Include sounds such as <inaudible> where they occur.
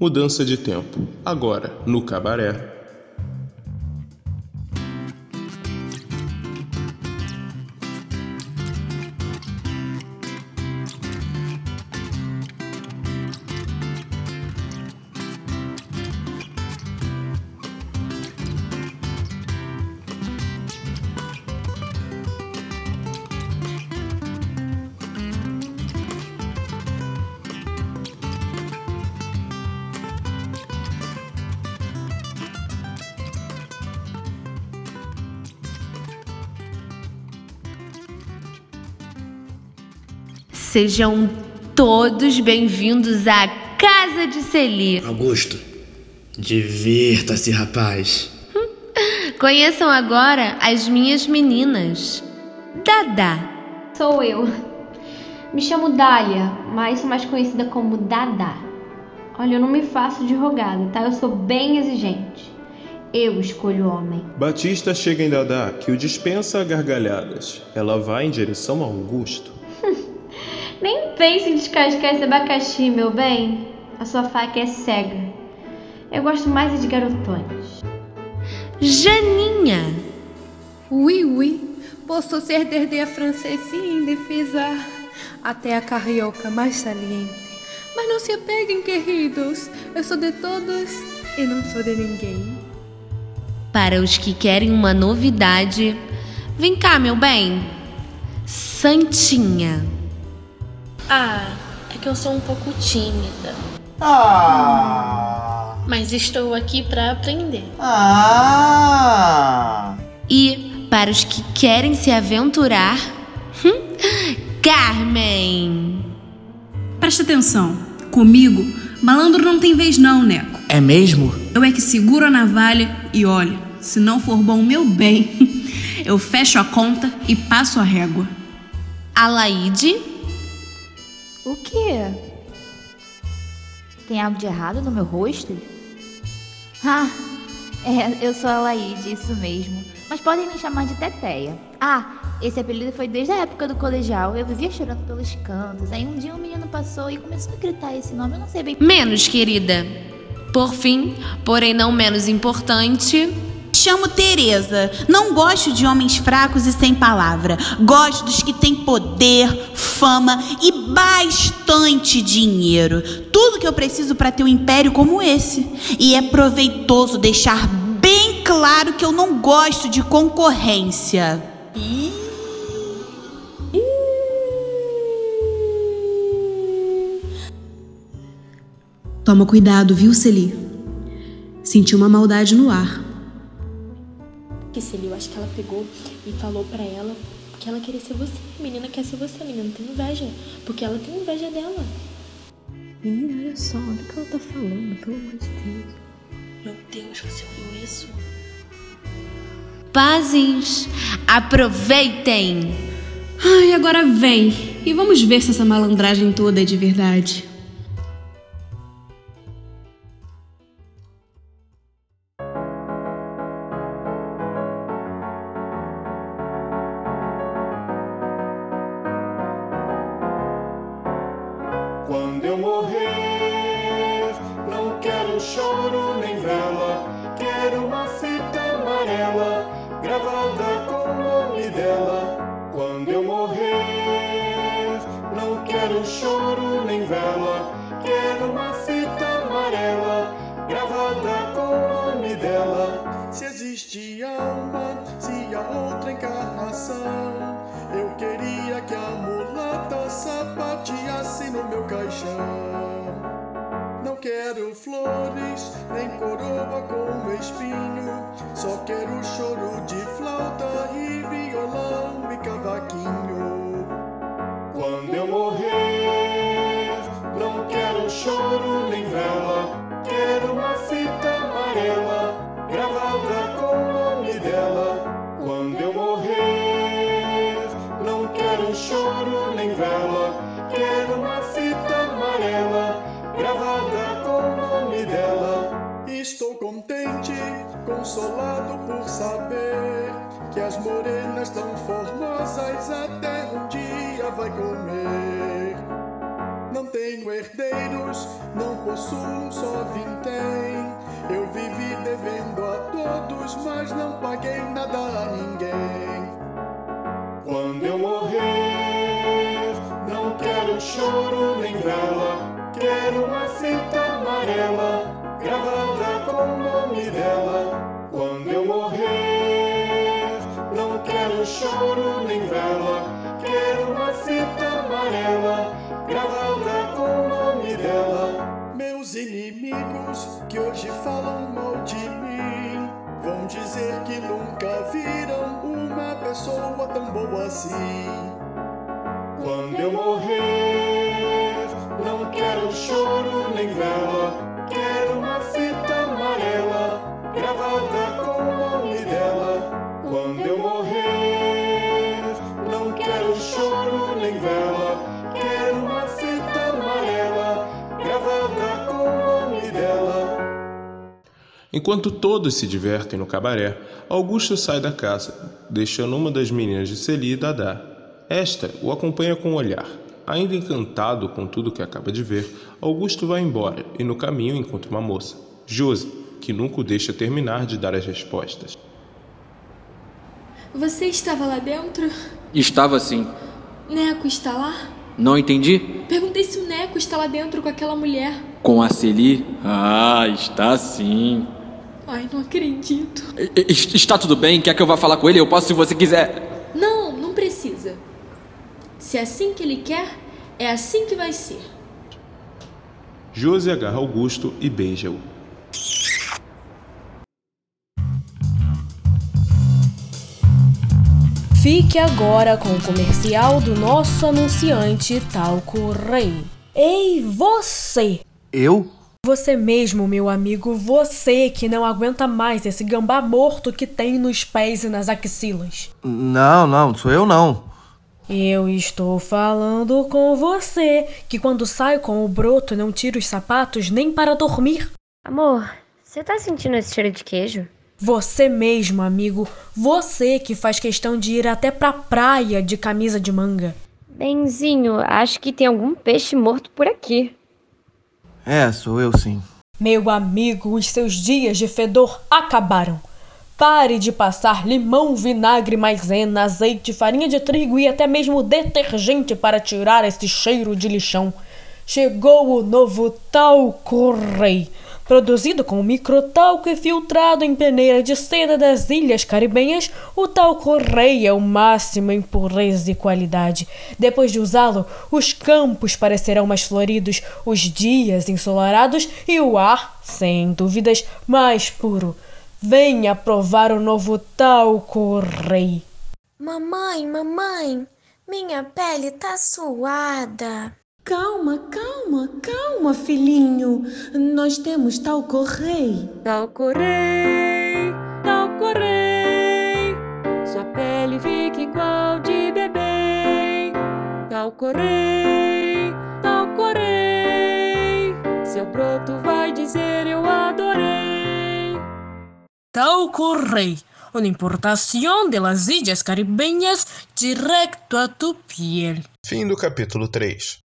Mudança de tempo. Agora, no cabaré. Sejam todos bem-vindos à Casa de Celi. Augusto, divirta-se, rapaz. Conheçam agora as minhas meninas. Dada. Sou eu. Me chamo Dália, mas sou mais conhecida como Dada. Olha, eu não me faço de rogada, tá? Eu sou bem exigente. Eu escolho o homem. Batista chega em Dadá, que o dispensa a gargalhadas. Ela vai em direção a Augusto. Pense em descascar esse abacaxi, meu bem. A sua faca é cega. Eu gosto mais de garotões. Janinha. Oui, oui. Posso ser desde a francesinha indefesa até a carioca mais saliente. Mas não se apeguem, queridos. Eu sou de todos e não sou de ninguém. Para os que querem uma novidade, vem cá, meu bem. Santinha. Ah, é que eu sou um pouco tímida. Ah! Mas estou aqui para aprender. Ah! E para os que querem se aventurar, Carmen. Presta atenção. Comigo, malandro não tem vez não, Neco. É mesmo? Eu é que seguro a navalha e olha, se não for bom meu bem, <laughs> eu fecho a conta e passo a régua. Alaide. O quê? Tem algo de errado no meu rosto? Ah, é, eu sou a Laíde, isso mesmo. Mas podem me chamar de Teteia. Ah, esse apelido foi desde a época do colegial. Eu vivia chorando pelos cantos. Aí um dia um menino passou e começou a gritar esse nome. Eu não sei bem. Menos, querida. Por fim, porém não menos importante, Chamo Teresa. Não gosto de homens fracos e sem palavra. Gosto dos que têm poder, fama e bastante dinheiro. Tudo que eu preciso para ter um império como esse. E é proveitoso deixar bem claro que eu não gosto de concorrência. Toma cuidado, viu, Celi? Senti uma maldade no ar. Que se eu acho que ela pegou e falou pra ela que ela queria ser você. A menina quer ser você, a menina tem inveja. Porque ela tem inveja dela. Menina, olha só, olha o que ela tá falando, pelo amor de Deus. Meu Deus, você ouviu isso? pazes. Aproveitem! Ai, agora vem. E vamos ver se essa malandragem toda é de verdade. Eu morrer, não quero choro nem vela, quero uma fita amarela gravada com o nome dela. Se há outra encarnação, eu queria que a mulata sapateasse no meu caixão. Não quero flores, nem coroa com espinho, só quero choro de flauta consolado por saber que as morenas tão formosas até um dia vai comer. Não tenho herdeiros, não possuo um só vintém. Eu vivi devendo a todos, mas não paguei nada a ninguém. Quando eu morrer, não quero choro nem vela, quero uma fita amarela gravada com o nome dela. Choro nem vela, quero uma fita amarela, gravada com o nome dela. Meus inimigos que hoje falam mal de mim vão dizer que nunca viram uma pessoa tão boa assim. Quando eu morrer, Enquanto todos se divertem no cabaré, Augusto sai da casa, deixando uma das meninas de Celi e Dadá. Esta o acompanha com o olhar. Ainda encantado com tudo que acaba de ver, Augusto vai embora e no caminho encontra uma moça, Josi, que nunca o deixa terminar de dar as respostas. Você estava lá dentro? Estava sim. Neco está lá? Não entendi? Perguntei se o Neco está lá dentro com aquela mulher. Com a Celi? Ah, está sim. Ai, não acredito. Está tudo bem? Quer que eu vá falar com ele? Eu posso se você quiser. Não, não precisa. Se é assim que ele quer, é assim que vai ser. Josi agarra Augusto e beija-o. Fique agora com o comercial do nosso anunciante Talco Rei. Ei, você! Eu? Você mesmo, meu amigo, você que não aguenta mais esse gambá morto que tem nos pés e nas axilas. Não, não, sou eu não. Eu estou falando com você, que quando sai com o broto não tira os sapatos nem para dormir. Amor, você tá sentindo esse cheiro de queijo? Você mesmo, amigo, você que faz questão de ir até pra praia de camisa de manga. Benzinho, acho que tem algum peixe morto por aqui. É, sou eu sim. Meu amigo, os seus dias de fedor acabaram. Pare de passar limão, vinagre, maisena, azeite, farinha de trigo e até mesmo detergente para tirar esse cheiro de lixão. Chegou o novo Talco Rei, produzido com microtalco e filtrado em peneira de seda das Ilhas Caribenhas. O Talco Rei é o máximo em pureza e qualidade. Depois de usá-lo, os campos parecerão mais floridos, os dias ensolarados e o ar, sem dúvidas, mais puro. Venha provar o novo Talco Rei. Mamãe, mamãe, minha pele tá suada. Calma, calma, calma, filhinho. Nós temos talco rei. Talco rei, talco rei. Sua pele fica igual de bebê. Talco rei, talco rei. Seu broto vai dizer eu adorei. Talco Rei, una importación de las Ilhas Caribeñas directo a tu piel. Fim do capítulo 3.